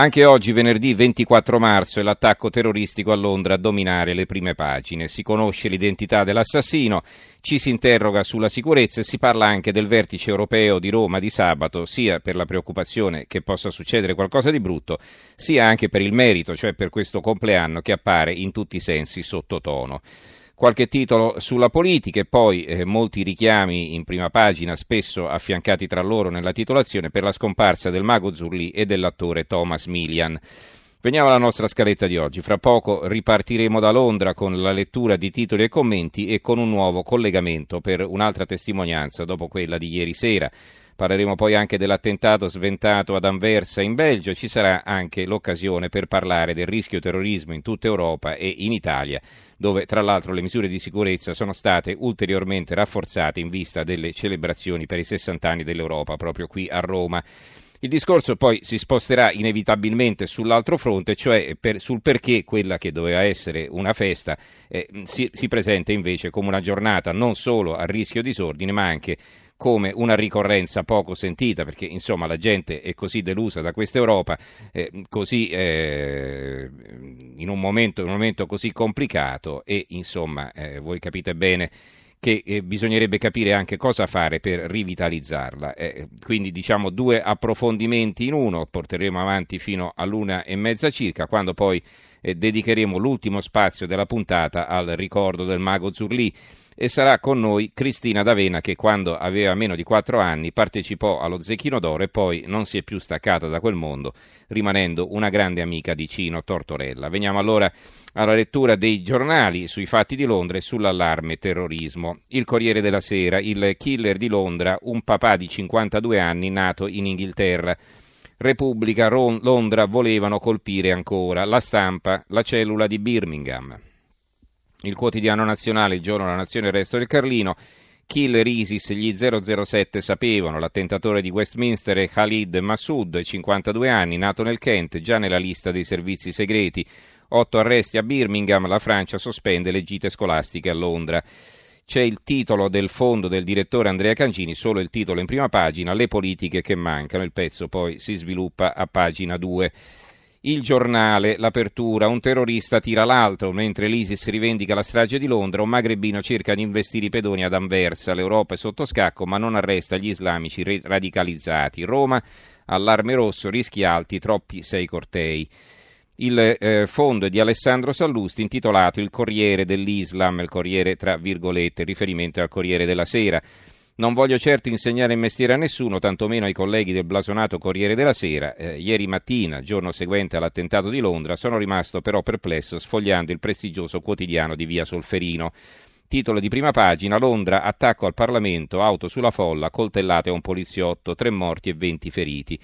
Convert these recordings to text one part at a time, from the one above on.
Anche oggi, venerdì 24 marzo, è l'attacco terroristico a Londra a dominare le prime pagine. Si conosce l'identità dell'assassino, ci si interroga sulla sicurezza e si parla anche del vertice europeo di Roma di sabato, sia per la preoccupazione che possa succedere qualcosa di brutto, sia anche per il merito, cioè per questo compleanno che appare in tutti i sensi sottotono qualche titolo sulla politica e poi eh, molti richiami in prima pagina, spesso affiancati tra loro nella titolazione, per la scomparsa del mago Zurli e dell'attore Thomas Milian. Veniamo alla nostra scaletta di oggi. Fra poco ripartiremo da Londra con la lettura di titoli e commenti e con un nuovo collegamento per un'altra testimonianza dopo quella di ieri sera. Parleremo poi anche dell'attentato sventato ad Anversa in Belgio. Ci sarà anche l'occasione per parlare del rischio terrorismo in tutta Europa e in Italia, dove tra l'altro le misure di sicurezza sono state ulteriormente rafforzate in vista delle celebrazioni per i 60 anni dell'Europa proprio qui a Roma. Il discorso poi si sposterà inevitabilmente sull'altro fronte, cioè per, sul perché quella che doveva essere una festa eh, si, si presenta invece come una giornata non solo a rischio disordine, ma anche come una ricorrenza poco sentita, perché insomma la gente è così delusa da questa Europa, eh, così, eh, in, un momento, un momento, così complicato e insomma eh, voi capite bene che eh, bisognerebbe capire anche cosa fare per rivitalizzarla. Eh, quindi diciamo due approfondimenti in uno, porteremo avanti fino all'una e mezza circa, quando poi eh, dedicheremo l'ultimo spazio della puntata al ricordo del mago Zurlì e sarà con noi Cristina D'Avena che quando aveva meno di quattro anni partecipò allo Zecchino d'Oro e poi non si è più staccata da quel mondo, rimanendo una grande amica di Cino Tortorella. Veniamo allora alla lettura dei giornali sui fatti di Londra e sull'allarme terrorismo. Il Corriere della Sera, il killer di Londra, un papà di 52 anni nato in Inghilterra. Repubblica, Londra volevano colpire ancora. La stampa, la cellula di Birmingham il quotidiano nazionale, il giorno della nazione, il resto del Carlino. Killer ISIS, gli 007 sapevano, l'attentatore di Westminster è Khalid Massoud, 52 anni, nato nel Kent, già nella lista dei servizi segreti. Otto arresti a Birmingham, la Francia sospende le gite scolastiche a Londra. C'è il titolo del fondo del direttore Andrea Cancini, solo il titolo in prima pagina, le politiche che mancano, il pezzo poi si sviluppa a pagina 2. Il giornale, l'apertura, un terrorista tira l'altro, mentre l'ISIS rivendica la strage di Londra, un magrebino cerca di investire i pedoni ad Anversa, l'Europa è sotto scacco ma non arresta gli islamici radicalizzati. Roma, allarme rosso, rischi alti, troppi sei cortei. Il eh, fondo è di Alessandro Sallusti intitolato Il Corriere dell'Islam, il Corriere tra virgolette, riferimento al Corriere della Sera. Non voglio certo insegnare il mestiere a nessuno, tantomeno ai colleghi del blasonato Corriere della Sera. Eh, ieri mattina, giorno seguente all'attentato di Londra, sono rimasto però perplesso sfogliando il prestigioso quotidiano di Via Solferino. Titolo di prima pagina: Londra, attacco al Parlamento, auto sulla folla, coltellate a un poliziotto, tre morti e venti feriti.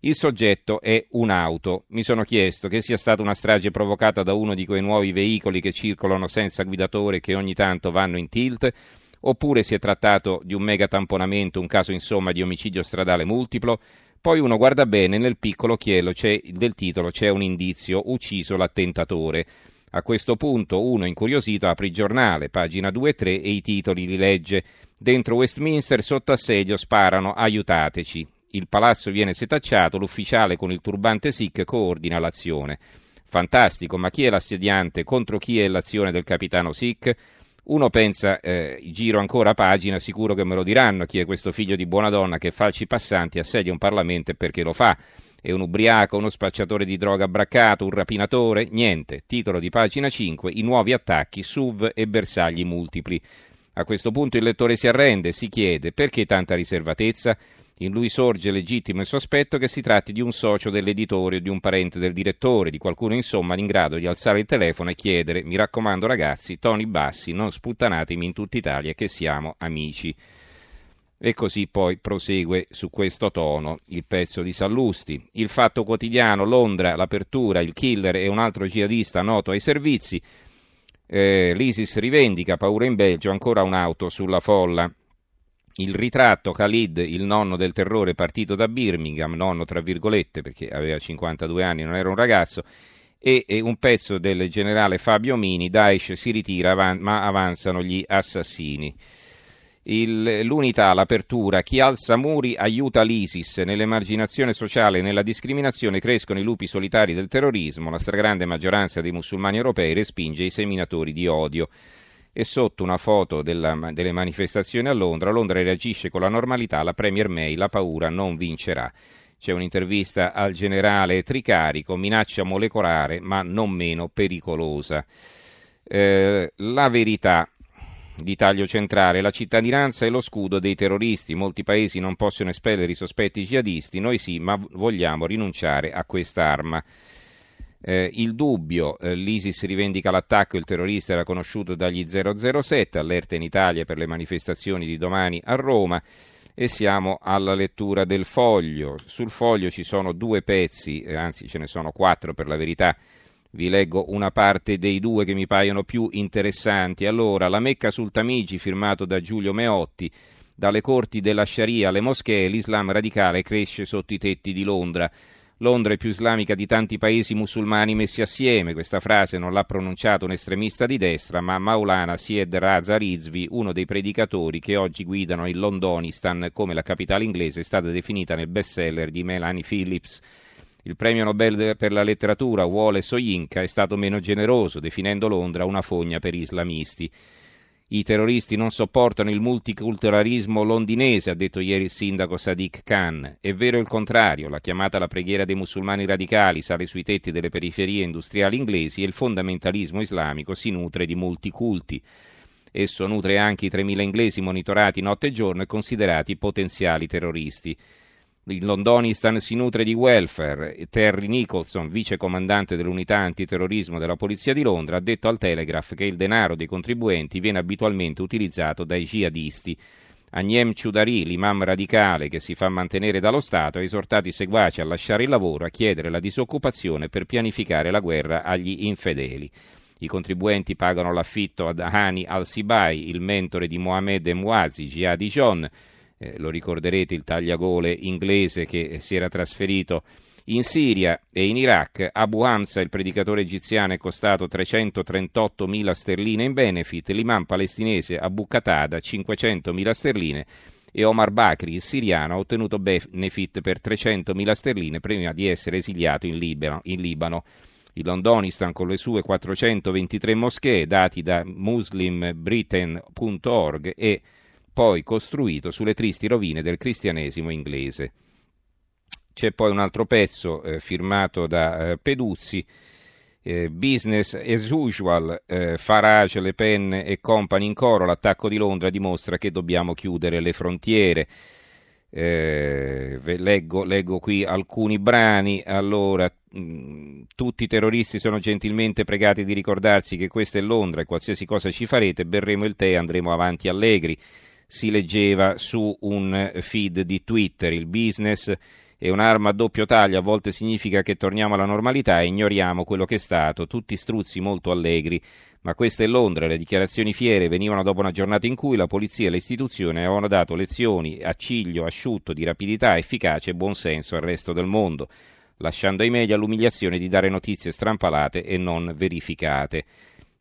Il soggetto è un'auto. Mi sono chiesto che sia stata una strage provocata da uno di quei nuovi veicoli che circolano senza guidatore e che ogni tanto vanno in tilt oppure si è trattato di un mega tamponamento, un caso insomma di omicidio stradale multiplo. Poi uno guarda bene, nel piccolo chielo del titolo c'è un indizio, ucciso l'attentatore. A questo punto uno incuriosito apre il giornale, pagina 2 e 3 e i titoli li legge. Dentro Westminster sotto assedio sparano, aiutateci. Il palazzo viene setacciato, l'ufficiale con il turbante SIC coordina l'azione. Fantastico, ma chi è l'assediante? Contro chi è l'azione del capitano SIC? Uno pensa, eh, giro ancora pagina, sicuro che me lo diranno chi è questo figlio di buona donna che falci passanti assedia un Parlamento e perché lo fa. È un ubriaco, uno spacciatore di droga braccato, un rapinatore? Niente. Titolo di pagina 5, i nuovi attacchi, SUV e bersagli multipli. A questo punto il lettore si arrende, si chiede perché tanta riservatezza? In lui sorge legittimo il sospetto che si tratti di un socio dell'editore o di un parente del direttore, di qualcuno insomma in grado di alzare il telefono e chiedere mi raccomando ragazzi, toni bassi, non sputtanatemi in tutta Italia che siamo amici. E così poi prosegue su questo tono il pezzo di Sallusti. Il fatto quotidiano, Londra, l'apertura, il killer e un altro jihadista noto ai servizi. Eh, L'ISIS rivendica paura in Belgio, ancora un'auto sulla folla. Il ritratto Khalid, il nonno del terrore partito da Birmingham, nonno tra virgolette perché aveva 52 anni, non era un ragazzo, e, e un pezzo del generale Fabio Mini, Daesh si ritira avan- ma avanzano gli assassini. Il, l'unità, l'apertura, chi alza muri aiuta l'ISIS, nell'emarginazione sociale e nella discriminazione crescono i lupi solitari del terrorismo, la stragrande maggioranza dei musulmani europei respinge i seminatori di odio. E sotto una foto della, delle manifestazioni a Londra, Londra reagisce con la normalità, la Premier May, la paura non vincerà. C'è un'intervista al generale Tricarico, minaccia molecolare ma non meno pericolosa. Eh, la verità, di taglio centrale, la cittadinanza è lo scudo dei terroristi. Molti paesi non possono espellere i sospetti jihadisti, noi sì, ma vogliamo rinunciare a quest'arma. Eh, il dubbio, eh, l'ISIS rivendica l'attacco, il terrorista era conosciuto dagli 007, allerta in Italia per le manifestazioni di domani a Roma e siamo alla lettura del foglio. Sul foglio ci sono due pezzi, eh, anzi ce ne sono quattro per la verità, vi leggo una parte dei due che mi paiono più interessanti. Allora, la Mecca sul Tamigi, firmato da Giulio Meotti, dalle corti della Sharia alle moschee, l'Islam radicale cresce sotto i tetti di Londra. Londra è più islamica di tanti paesi musulmani messi assieme. Questa frase non l'ha pronunciato un estremista di destra, ma Maulana Syed Raza Rizvi, uno dei predicatori che oggi guidano il Londonistan come la capitale inglese, è stata definita nel bestseller di Melanie Phillips. Il premio Nobel per la letteratura Wole Soyinka è stato meno generoso, definendo Londra una fogna per islamisti. I terroristi non sopportano il multiculturalismo londinese, ha detto ieri il sindaco Sadiq Khan. È vero il contrario, la chiamata alla preghiera dei musulmani radicali sale sui tetti delle periferie industriali inglesi e il fondamentalismo islamico si nutre di multiculti. Esso nutre anche i 3.000 inglesi monitorati notte e giorno e considerati potenziali terroristi. Il Londonistan si nutre di welfare. Terry Nicholson, vice comandante dell'unità antiterrorismo della Polizia di Londra, ha detto al Telegraph che il denaro dei contribuenti viene abitualmente utilizzato dai jihadisti. Agnem Ciudari, l'imam radicale che si fa mantenere dallo Stato, ha esortato i seguaci a lasciare il lavoro, a chiedere la disoccupazione per pianificare la guerra agli infedeli. I contribuenti pagano l'affitto ad Hani al-Sibai, il mentore di Mohamed Mwazi, Jihadi John, eh, lo ricorderete il tagliagole inglese che si era trasferito in Siria e in Iraq. Abu Hamza, il predicatore egiziano, è costato 338.000 sterline in benefit, l'imam palestinese Abu Qatada 500.000 sterline e Omar Bakri, il siriano, ha ottenuto benefit per 300.000 sterline prima di essere esiliato in Libano. In Libano. Il Londonistan con le sue 423 moschee, dati da muslimbritain.org e poi costruito sulle tristi rovine del cristianesimo inglese. C'è poi un altro pezzo eh, firmato da eh, Peduzzi, eh, business as usual, eh, Farage, Le Pen e compagni in coro, l'attacco di Londra dimostra che dobbiamo chiudere le frontiere. Eh, leggo, leggo, qui alcuni brani. Allora, mh, mm, tutti i terroristi sono gentilmente pregati di ricordarsi che questa è Londra e qualsiasi cosa ci farete, berremo il tè e andremo avanti allegri si leggeva su un feed di Twitter. Il business è un'arma a doppio taglio, a volte significa che torniamo alla normalità e ignoriamo quello che è stato, tutti struzzi molto allegri. Ma questa è Londra, le dichiarazioni fiere venivano dopo una giornata in cui la polizia e le istituzioni avevano dato lezioni a ciglio asciutto di rapidità, efficacia e buonsenso al resto del mondo, lasciando ai media l'umiliazione di dare notizie strampalate e non verificate.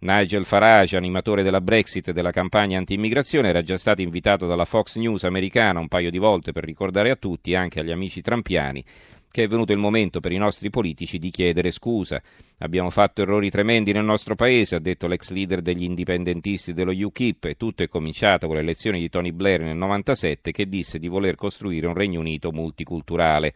Nigel Farage, animatore della Brexit e della campagna anti-immigrazione, era già stato invitato dalla Fox News americana un paio di volte per ricordare a tutti, anche agli amici trampiani, che è venuto il momento per i nostri politici di chiedere scusa. Abbiamo fatto errori tremendi nel nostro paese, ha detto l'ex leader degli indipendentisti dello UKIP, e tutto è cominciato con le elezioni di Tony Blair nel 97 che disse di voler costruire un Regno Unito multiculturale.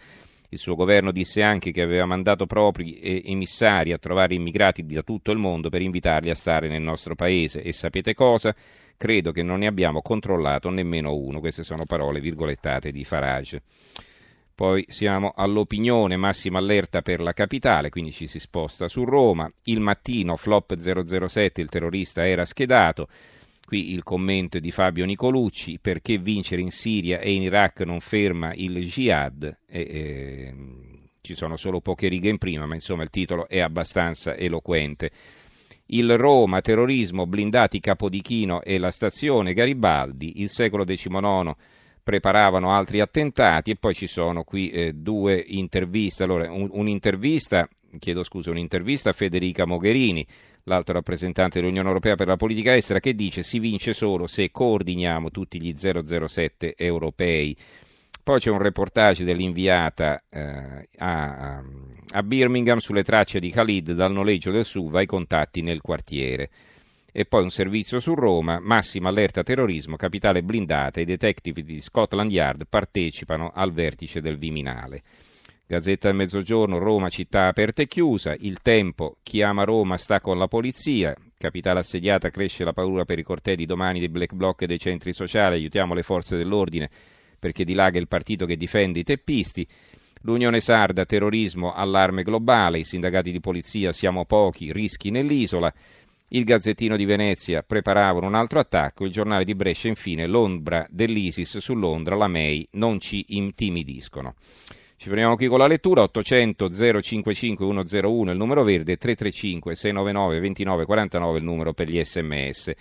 Il suo governo disse anche che aveva mandato propri emissari a trovare immigrati da tutto il mondo per invitarli a stare nel nostro paese. E sapete cosa? Credo che non ne abbiamo controllato nemmeno uno. Queste sono parole virgolettate di Farage. Poi siamo all'opinione, massima allerta per la capitale, quindi ci si sposta su Roma. Il mattino, flop 007, il terrorista era schedato. Qui il commento di Fabio Nicolucci, perché vincere in Siria e in Iraq non ferma il jihad? E, e, ci sono solo poche righe in prima, ma insomma il titolo è abbastanza eloquente. Il Roma, terrorismo, blindati Capodichino e la stazione Garibaldi, il secolo XIX preparavano altri attentati e poi ci sono qui eh, due interviste. Allora, un, un'intervista, chiedo scusa, un'intervista a Federica Mogherini, l'alto rappresentante dell'Unione Europea per la politica estera, che dice si vince solo se coordiniamo tutti gli 007 europei. Poi c'è un reportage dell'inviata eh, a, a, Birmingham sulle tracce di Khalid dal noleggio del SUV ai contatti nel quartiere. E poi un servizio su Roma, massima allerta terrorismo, capitale blindata, i detective di Scotland Yard partecipano al vertice del Viminale. Gazzetta del Mezzogiorno, Roma città aperta e chiusa, il tempo, chi ama Roma sta con la polizia, capitale assediata, cresce la paura per i cortei di domani dei black bloc e dei centri sociali, aiutiamo le forze dell'ordine perché dilaga il partito che difende i teppisti. L'Unione Sarda, terrorismo, allarme globale, i sindacati di polizia, siamo pochi, rischi nell'isola. Il Gazzettino di Venezia preparavano un altro attacco, il giornale di Brescia infine, l'ombra dell'ISIS su Londra, la MEI non ci intimidiscono. Ci fermiamo qui con la lettura, 800 055 101 il numero verde, 335 699 2949 il numero per gli sms.